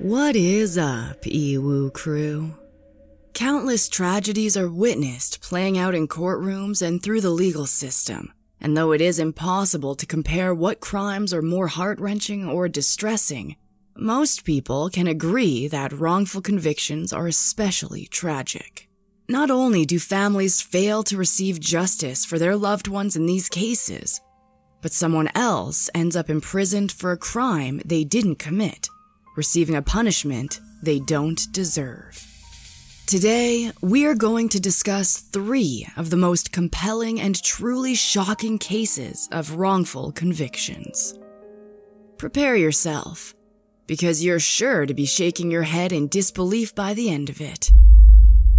What is up, Ewu crew? Countless tragedies are witnessed playing out in courtrooms and through the legal system. And though it is impossible to compare what crimes are more heart wrenching or distressing, most people can agree that wrongful convictions are especially tragic. Not only do families fail to receive justice for their loved ones in these cases, but someone else ends up imprisoned for a crime they didn't commit, receiving a punishment they don't deserve. Today, we are going to discuss three of the most compelling and truly shocking cases of wrongful convictions. Prepare yourself, because you're sure to be shaking your head in disbelief by the end of it.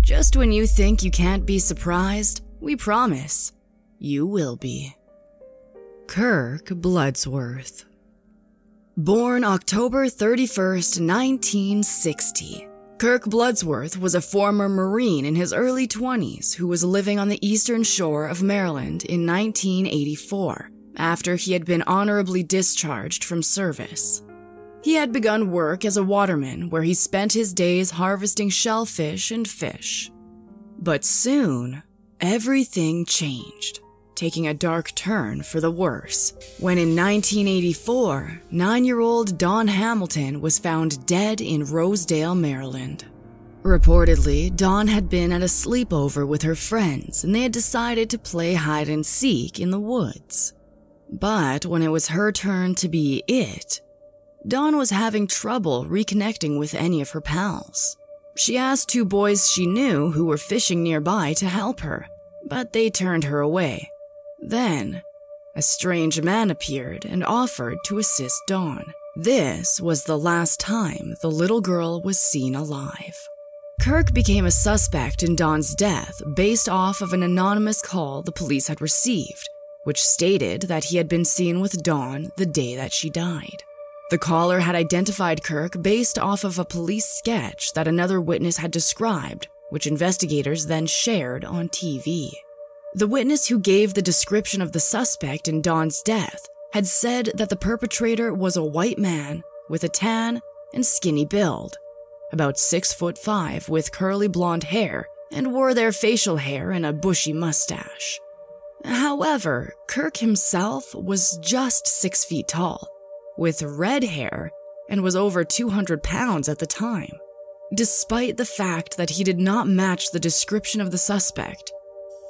Just when you think you can't be surprised, we promise you will be. Kirk Bloodsworth. Born October 31st, 1960. Kirk Bloodsworth was a former Marine in his early 20s who was living on the eastern shore of Maryland in 1984 after he had been honorably discharged from service. He had begun work as a waterman where he spent his days harvesting shellfish and fish. But soon, everything changed taking a dark turn for the worse. When in 1984, nine year old Dawn Hamilton was found dead in Rosedale, Maryland. Reportedly, Dawn had been at a sleepover with her friends and they had decided to play hide and seek in the woods. But when it was her turn to be it, Dawn was having trouble reconnecting with any of her pals. She asked two boys she knew who were fishing nearby to help her, but they turned her away. Then, a strange man appeared and offered to assist Dawn. This was the last time the little girl was seen alive. Kirk became a suspect in Dawn's death based off of an anonymous call the police had received, which stated that he had been seen with Dawn the day that she died. The caller had identified Kirk based off of a police sketch that another witness had described, which investigators then shared on TV. The witness who gave the description of the suspect in Dawn's death had said that the perpetrator was a white man with a tan and skinny build, about six foot five with curly blonde hair and wore their facial hair in a bushy mustache. However, Kirk himself was just six feet tall, with red hair, and was over 200 pounds at the time. Despite the fact that he did not match the description of the suspect,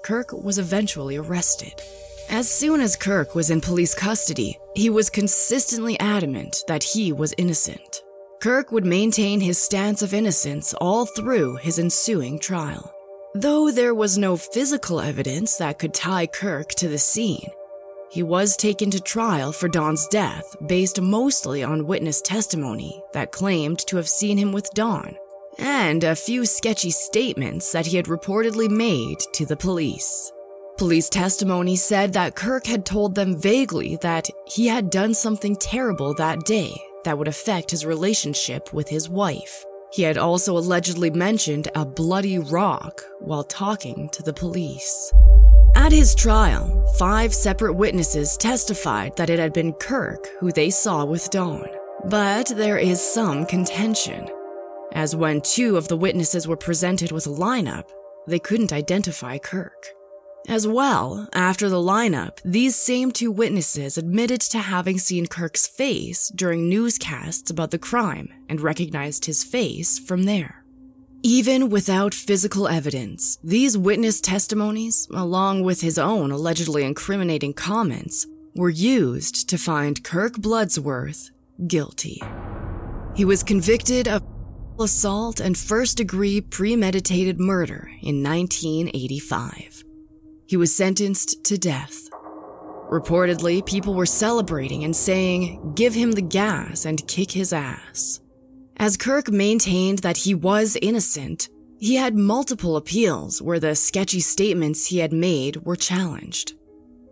Kirk was eventually arrested. As soon as Kirk was in police custody, he was consistently adamant that he was innocent. Kirk would maintain his stance of innocence all through his ensuing trial. Though there was no physical evidence that could tie Kirk to the scene, he was taken to trial for Dawn's death based mostly on witness testimony that claimed to have seen him with Dawn and a few sketchy statements that he had reportedly made to the police. Police testimony said that Kirk had told them vaguely that he had done something terrible that day that would affect his relationship with his wife. He had also allegedly mentioned a bloody rock while talking to the police. At his trial, five separate witnesses testified that it had been Kirk who they saw with Dawn. But there is some contention as when two of the witnesses were presented with a lineup, they couldn't identify Kirk. As well, after the lineup, these same two witnesses admitted to having seen Kirk's face during newscasts about the crime and recognized his face from there. Even without physical evidence, these witness testimonies, along with his own allegedly incriminating comments, were used to find Kirk Bloodsworth guilty. He was convicted of assault and first degree premeditated murder in 1985. He was sentenced to death. Reportedly, people were celebrating and saying, Give him the gas and kick his ass. As Kirk maintained that he was innocent, he had multiple appeals where the sketchy statements he had made were challenged.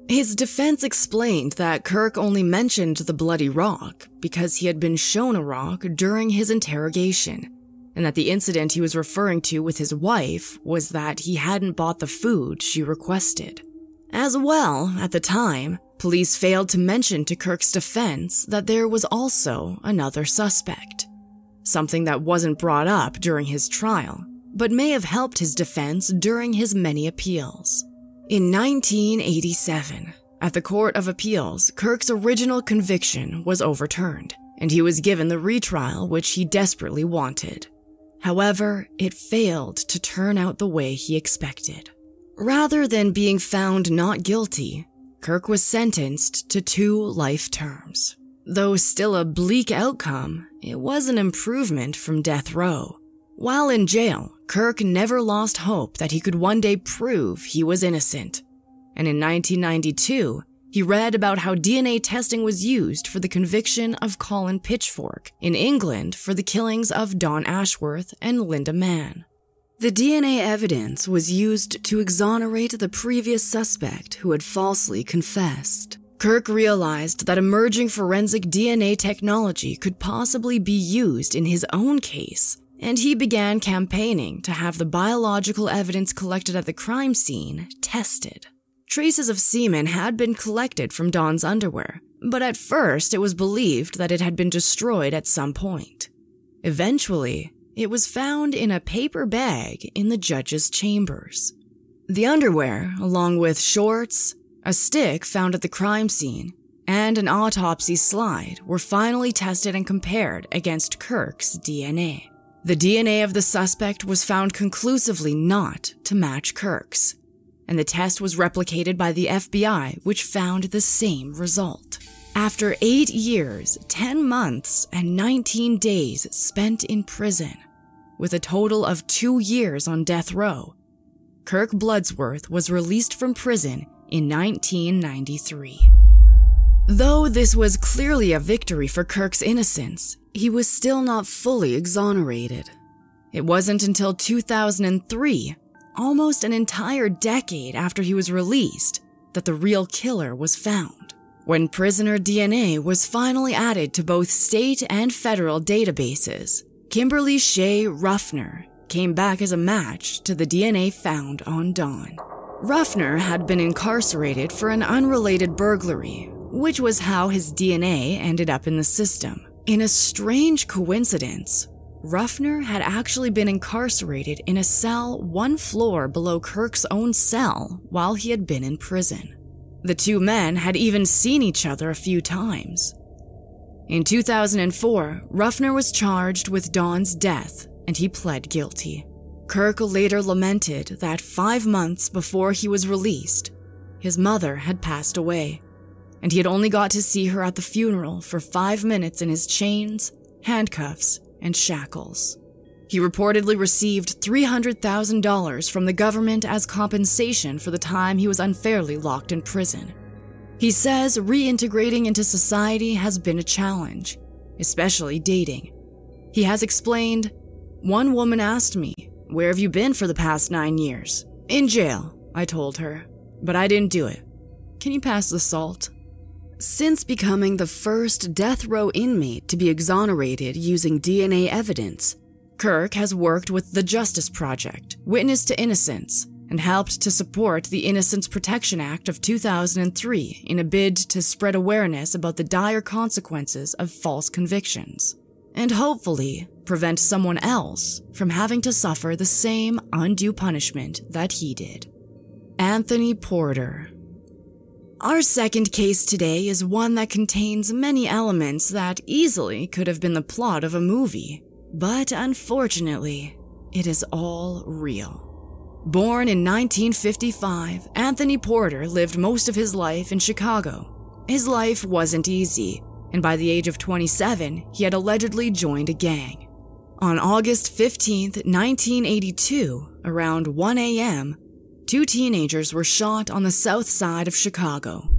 His defense explained that Kirk only mentioned the bloody rock because he had been shown a rock during his interrogation, and that the incident he was referring to with his wife was that he hadn't bought the food she requested. As well, at the time, police failed to mention to Kirk's defense that there was also another suspect. something that wasn't brought up during his trial, but may have helped his defense during his many appeals. In 1987, at the Court of Appeals, Kirk's original conviction was overturned, and he was given the retrial which he desperately wanted. However, it failed to turn out the way he expected. Rather than being found not guilty, Kirk was sentenced to two life terms. Though still a bleak outcome, it was an improvement from death row. While in jail, Kirk never lost hope that he could one day prove he was innocent. And in 1992, he read about how DNA testing was used for the conviction of Colin Pitchfork in England for the killings of Dawn Ashworth and Lynda Mann. The DNA evidence was used to exonerate the previous suspect who had falsely confessed. Kirk realized that emerging forensic DNA technology could possibly be used in his own case, and he began campaigning to have the biological evidence collected at the crime scene tested. Traces of semen had been collected from Dawn's underwear, but at first it was believed that it had been destroyed at some point. Eventually, it was found in a paper bag in the judge's chambers. The underwear, along with shorts, a stick found at the crime scene, and an autopsy slide were finally tested and compared against Kirk's DNA. The DNA of the suspect was found conclusively not to match Kirk's, and the test was replicated by the FBI, which found the same result. After eight years, 10 months, and 19 days spent in prison, with a total of two years on death row, Kirk Bloodsworth was released from prison in 1993. Though this was clearly a victory for Kirk's innocence, he was still not fully exonerated. It wasn't until 2003 almost an entire decade after he was released, that the real killer was found. When prisoner DNA was finally added to both state and federal databases, Kimberly Shay Ruffner came back as a match to the DNA found on Dawn. Ruffner had been incarcerated for an unrelated burglary, which was how his DNA ended up in the system. In a strange coincidence, Ruffner had actually been incarcerated in a cell one floor below Kirk's own cell while he had been in prison. The two men had even seen each other a few times. In 2004, Ruffner was charged with Dawn's death and he pled guilty. Kirk later lamented that five months before he was released, his mother had passed away, and he had only got to see her at the funeral for five minutes in his chains, handcuffs, and shackles. He reportedly received $300,000 from the government as compensation for the time he was unfairly locked in prison. He says reintegrating into society has been a challenge, especially dating. He has explained One woman asked me, Where have you been for the past nine years? In jail, I told her, but I didn't do it. Can you pass the salt? Since becoming the first death row inmate to be exonerated using DNA evidence, Kirk has worked with the Justice Project, Witness to Innocence, and helped to support the Innocence Protection Act of 2003 in a bid to spread awareness about the dire consequences of false convictions, and hopefully prevent someone else from having to suffer the same undue punishment that he did. Anthony Porter our second case today is one that contains many elements that easily could have been the plot of a movie, but unfortunately, it is all real. Born in 1955, Anthony Porter lived most of his life in Chicago. His life wasn't easy, and by the age of 27, he had allegedly joined a gang. On August 15, 1982, around 1 a.m., two teenagers were shot on the south side of Chicago.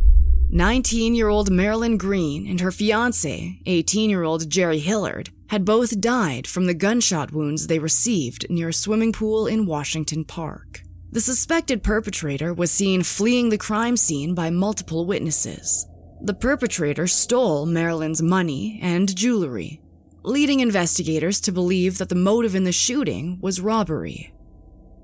19 year old Marilyn Green and her fiance, 18 year old Jerry Hillard, had both died from the gunshot wounds they received near a swimming pool in Washington Park. The suspected perpetrator was seen fleeing the crime scene by multiple witnesses. The perpetrator stole Marilyn's money and jewelry, leading investigators to believe that the motive in the shooting was robbery.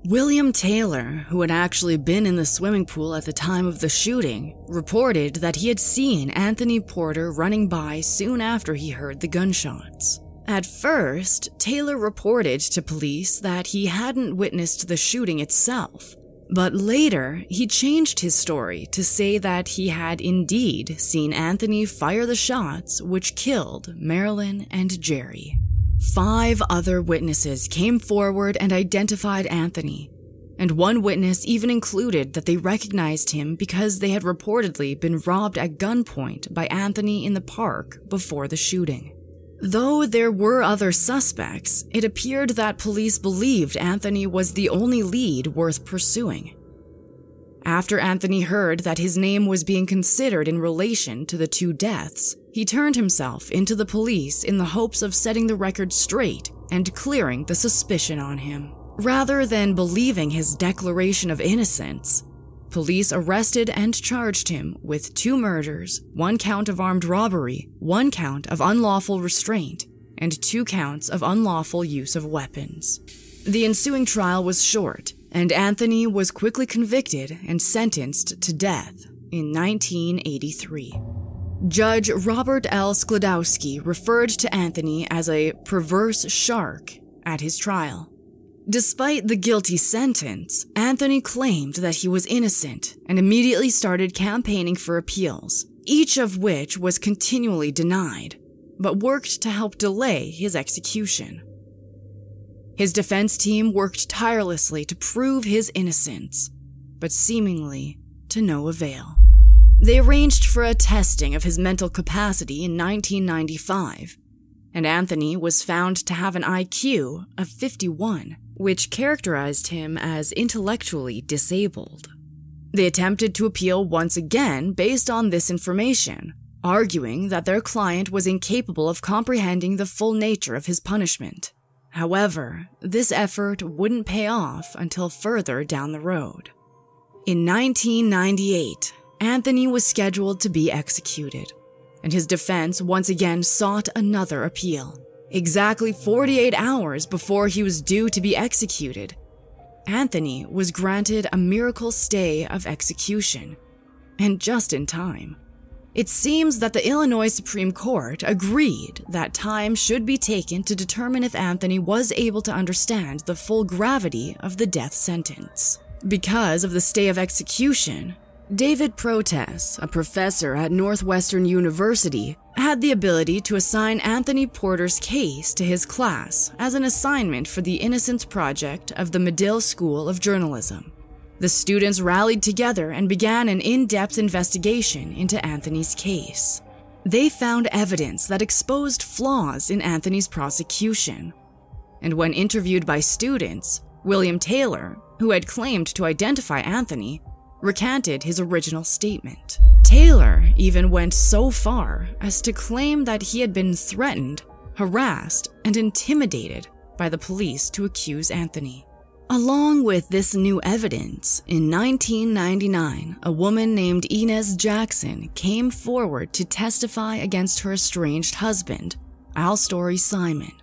William Taylor, who had actually been in the swimming pool at the time of the shooting, reported that he had seen Anthony Porter running by soon after he heard the gunshots. At first, Taylor reported to police that he hadn't witnessed the shooting itself, but later he changed his story to say that he had indeed seen Anthony fire the shots which killed Marilyn and Jerry. Five other witnesses came forward and identified Anthony, and one witness even included that they recognized him because they had reportedly been robbed at gunpoint by Anthony in the park before the shooting. Though there were other suspects, it appeared that police believed Anthony was the only lead worth pursuing. After Anthony heard that his name was being considered in relation to the two deaths, he turned himself into the police in the hopes of setting the record straight and clearing the suspicion on him. Rather than believing his declaration of innocence, Police arrested and charged him with two murders, one count of armed robbery, one count of unlawful restraint, and two counts of unlawful use of weapons. The ensuing trial was short, and Anthony was quickly convicted and sentenced to death in 1983. Judge Robert L. Sklodowski referred to Anthony as a perverse shark at his trial. Despite the guilty sentence, Anthony claimed that he was innocent and immediately started campaigning for appeals, each of which was continually denied, but worked to help delay his execution. His defense team worked tirelessly to prove his innocence, but seemingly to no avail. They arranged for a testing of his mental capacity in 1995, and Anthony was found to have an IQ of 51 which characterized him as intellectually disabled. They attempted to appeal once again based on this information, arguing that their client was incapable of comprehending the full nature of his punishment. However, this effort wouldn't pay off until further down the road. In 1998, Anthony was scheduled to be executed, and his defense once again sought another appeal. Exactly 48 hours before he was due to be executed, Anthony was granted a miracle stay of execution, and just in time. It seems that the Illinois Supreme Court agreed that time should be taken to determine if Anthony was able to understand the full gravity of the death sentence. Because of the stay of execution, David Protess, a professor at Northwestern University, had the ability to assign Anthony Porter's case to his class as an assignment for the Innocence Project of the Medill School of Journalism. The students rallied together and began an in depth investigation into Anthony's case. They found evidence that exposed flaws in Anthony's prosecution. And when interviewed by students, William Taylor, who had claimed to identify Anthony, recanted his original statement. Taylor even went so far as to claim that he had been threatened, harassed, and intimidated by the police to accuse Anthony. Along with this new evidence, in 1999, a woman named Inez Jackson came forward to testify against her estranged husband, Alstory Simon.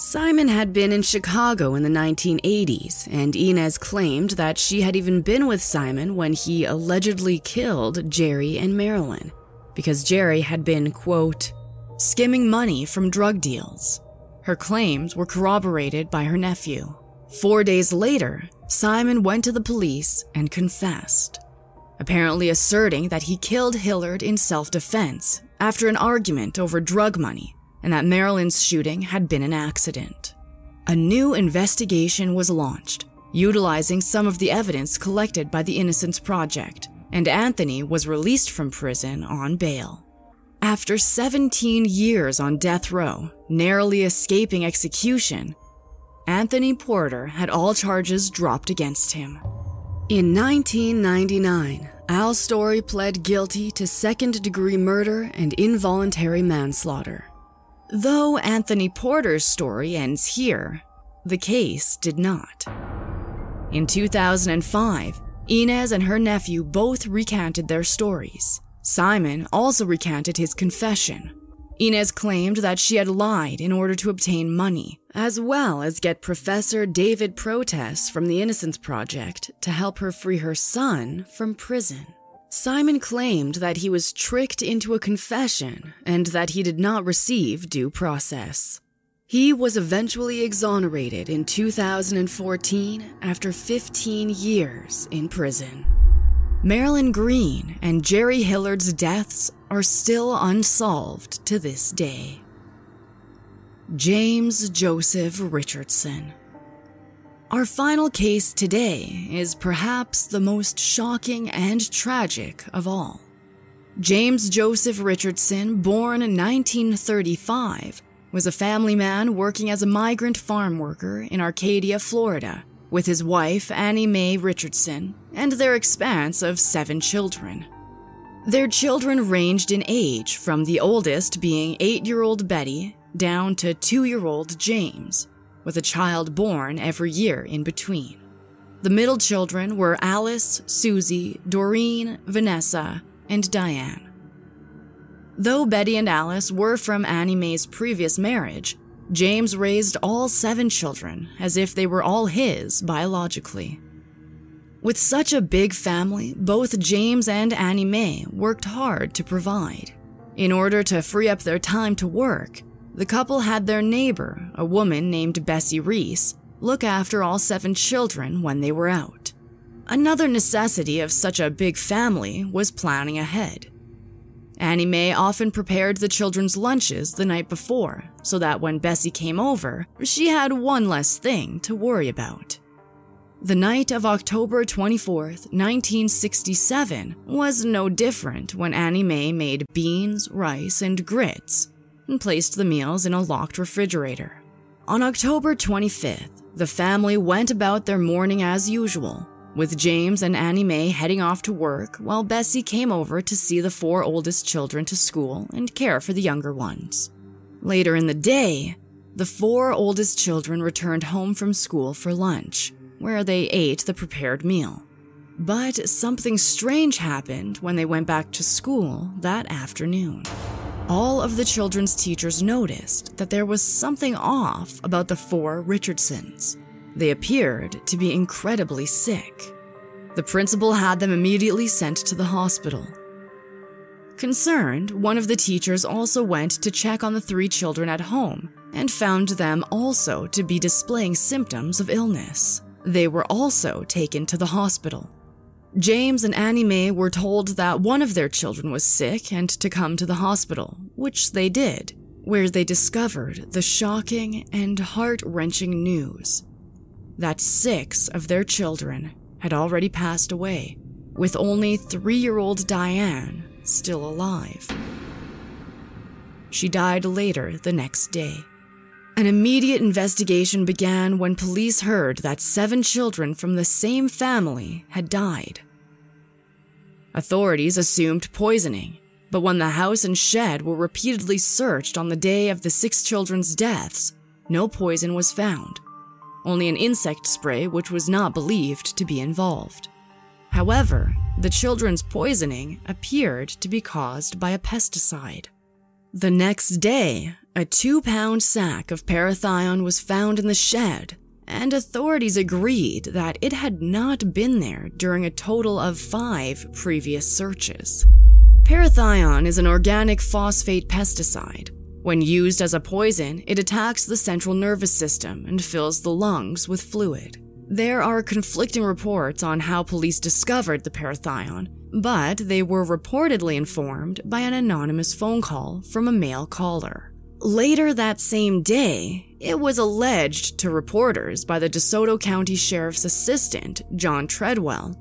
Simon had been in Chicago in the 1980s, and Inez claimed that she had even been with Simon when he allegedly killed Jerry and Marilyn, because Jerry had been, quote, skimming money from drug deals. Her claims were corroborated by her nephew. Four days later, Simon went to the police and confessed, apparently asserting that he killed Hillard in self defense after an argument over drug money and that Marilyn's shooting had been an accident. A new investigation was launched, utilizing some of the evidence collected by the Innocence Project, and Anthony was released from prison on bail. After 17 years on death row, narrowly escaping execution, Anthony Porter had all charges dropped against him. In 1999, Alstory pled guilty to second degree murder and involuntary manslaughter. Though Anthony Porter's story ends here, the case did not. In 2005, Inez and her nephew both recanted their stories. Simon also recanted his confession. Inez claimed that she had lied in order to obtain money, as well as get Professor David Protess from the Innocence Project to help her free her son from prison. Simon claimed that he was tricked into a confession and that he did not receive due process. He was eventually exonerated in 2014 after 15 years in prison. Marilyn Green and Jerry Hillard's deaths are still unsolved to this day. James Joseph Richardson. Our final case today is perhaps the most shocking and tragic of all. James Joseph Richardson, born in 1935, was a family man working as a migrant farm worker in Arcadia, Florida, with his wife, Annie Mae Richardson, and their expanse of seven children. Their children ranged in age from the oldest being eight year old Betty down to two year old James, with a child born every year in between. The middle children were Alice, Susie, Doreen, Vanessa, and Diane. Though Betty and Alice were from Annie Mae's previous marriage, James raised all seven children as if they were all his biologically. With such a big family, both James and Annie Mae worked hard to provide. In order to free up their time to work, the couple had their neighbor, a woman named Bessie Reese, look after all seven children when they were out. Another necessity of such a big family was planning ahead. Annie Mae often prepared the children's lunches the night before, so that when Bessie came over, she had one less thing to worry about. The night of October 24, 1967, was no different when Annie Mae made beans, rice, and grits and placed the meals in a locked refrigerator. On October 25th, the family went about their morning as usual, with James and Annie Mae heading off to work while Bessie came over to see the four oldest children to school and care for the younger ones. Later in the day, the four oldest children returned home from school for lunch, where they ate the prepared meal. But something strange happened when they went back to school that afternoon. All of the children's teachers noticed that there was something off about the four Richardsons. They appeared to be incredibly sick. The principal had them immediately sent to the hospital. Concerned, one of the teachers also went to check on the three children at home and found them also to be displaying symptoms of illness. They were also taken to the hospital. James and Annie Mae were told that one of their children was sick and to come to the hospital, which they did, where they discovered the shocking and heart wrenching news that six of their children had already passed away, with only three year old Diane still alive. She died later the next day. An immediate investigation began when police heard that seven children from the same family had died. Authorities assumed poisoning, but when the house and shed were repeatedly searched on the day of the six children's deaths, no poison was found only an insect spray which was not believed to be involved. However, the children's poisoning appeared to be caused by a pesticide. The next day, a two pound sack of parathion was found in the shed, and authorities agreed that it had not been there during a total of five previous searches. Parathion is an organic phosphate pesticide when used as a poison, it attacks the central nervous system and fills the lungs with fluid. There are conflicting reports on how police discovered the parathion, but they were reportedly informed by an anonymous phone call from a male caller. Later that same day, it was alleged to reporters by the DeSoto County Sheriff's assistant, John Treadwell,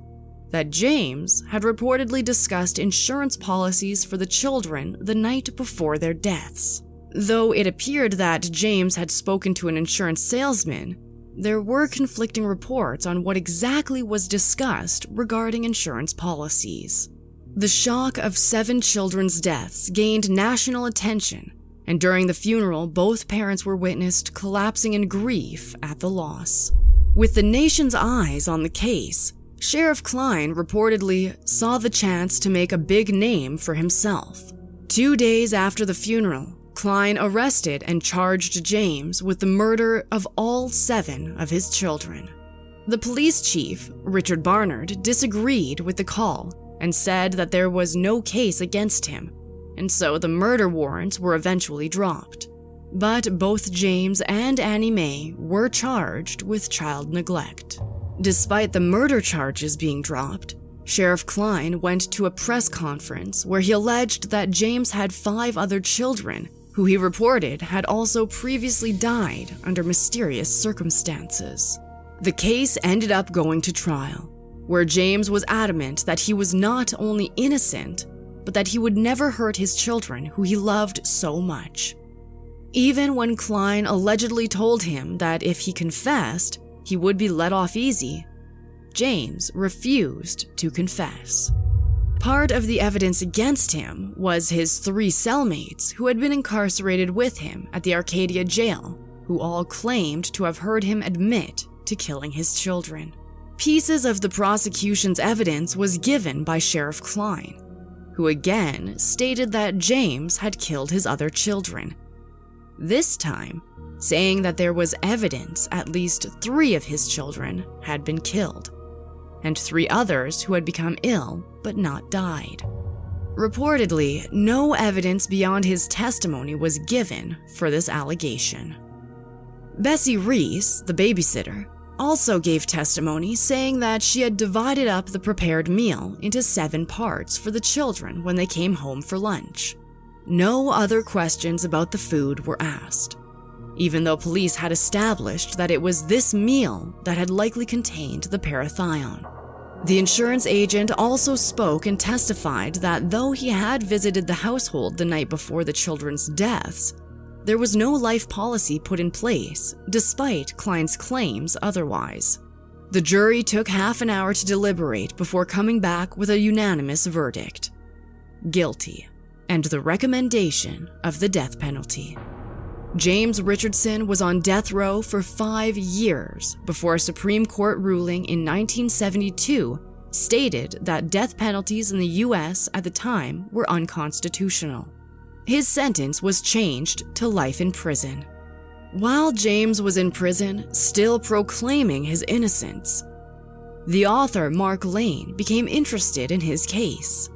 that James had reportedly discussed insurance policies for the children the night before their deaths. Though it appeared that James had spoken to an insurance salesman, there were conflicting reports on what exactly was discussed regarding insurance policies. The shock of seven children's deaths gained national attention, and during the funeral, both parents were witnessed collapsing in grief at the loss. With the nation's eyes on the case, Sheriff Cline reportedly saw the chance to make a big name for himself. Two days after the funeral, Cline arrested and charged James with the murder of all seven of his children. The police chief, Richard Barnard, disagreed with the call and said that there was no case against him, and so the murder warrants were eventually dropped. but both James and Annie Mae were charged with child neglect. Despite the murder charges being dropped, Sheriff Cline went to a press conference where he alleged that James had five other children who he reported had also previously died under mysterious circumstances. The case ended up going to trial, where James was adamant that he was not only innocent, but that he would never hurt his children who he loved so much. Even when Cline allegedly told him that if he confessed, he would be let off easy, James refused to confess. Part of the evidence against him was his three cellmates who had been incarcerated with him at the Arcadia jail, who all claimed to have heard him admit to killing his children. Pieces of the prosecution's evidence was given by Sheriff Cline, who again stated that James had killed his other children. This time, saying that there was evidence at least three of his children had been killed and three others who had become ill but not died. Reportedly, no evidence beyond his testimony was given for this allegation. Bessie Reese, the babysitter, also gave testimony saying that she had divided up the prepared meal into seven parts for the children when they came home for lunch. No other questions about the food were asked, even though police had established that it was this meal that had likely contained the parathion. The insurance agent also spoke and testified that though he had visited the household the night before the children's deaths, there was no life policy put in place, despite Cline's claims otherwise. The jury took half an hour to deliberate before coming back with a unanimous verdict guilty, and the recommendation of the death penalty. James Richardson was on death row for five years before a Supreme Court ruling in 1972 stated that death penalties in the US at the time were unconstitutional. His sentence was changed to life in prison. While James was in prison, still proclaiming his innocence, the author Mark Lane became interested in his case.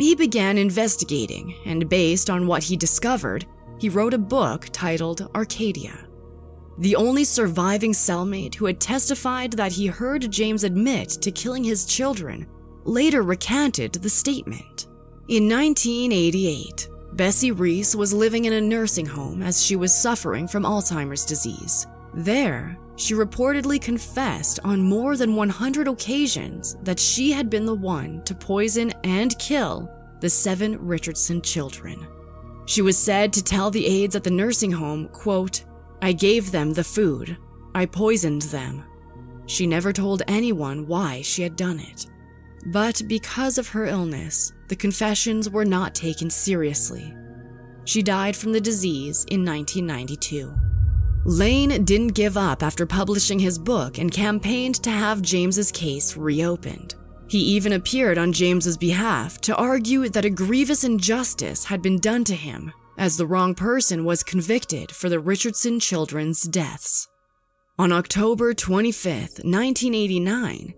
He began investigating, and based on what he discovered, he wrote a book titled Arcadia. The only surviving cellmate who had testified that he heard James admit to killing his children later recanted the statement. In 1988, Bessie Reese was living in a nursing home as she was suffering from Alzheimer's disease. There, she reportedly confessed on more than 100 occasions that she had been the one to poison and kill the seven Richardson children. She was said to tell the aides at the nursing home, quote, I gave them the food. I poisoned them. She never told anyone why she had done it. But because of her illness, the confessions were not taken seriously. She died from the disease in 1992. Lane didn't give up after publishing his book and campaigned to have James's case reopened. He even appeared on James's behalf to argue that a grievous injustice had been done to him, as the wrong person was convicted for the Richardson children's deaths. On October 25, 1989,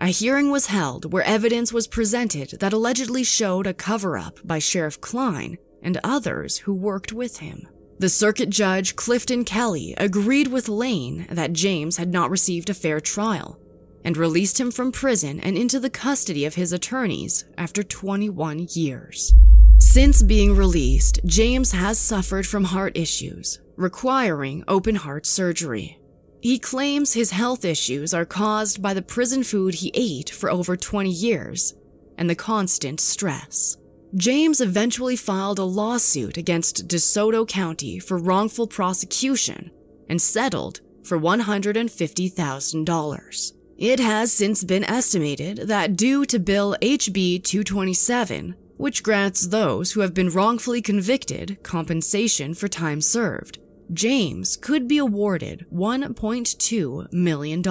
a hearing was held where evidence was presented that allegedly showed a cover up by Sheriff Cline and others who worked with him. The circuit judge, Clifton Kelly, agreed with Lane that James had not received a fair trial and released him from prison and into the custody of his attorneys after 21 years. Since being released, James has suffered from heart issues, requiring open heart surgery. He claims his health issues are caused by the prison food he ate for over 20 years and the constant stress. James eventually filed a lawsuit against DeSoto County for wrongful prosecution and settled for $150,000. It has since been estimated that due to Bill HB 227, which grants those who have been wrongfully convicted compensation for time served, James could be awarded $1.2 million.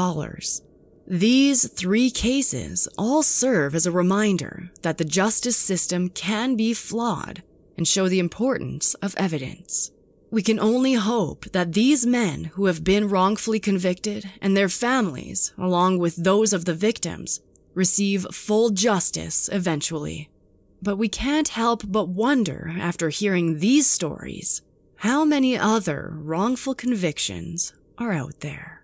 These three cases all serve as a reminder that the justice system can be flawed and show the importance of evidence. We can only hope that these men who have been wrongfully convicted and their families, along with those of the victims, receive full justice eventually. But we can't help but wonder after hearing these stories how many other wrongful convictions are out there?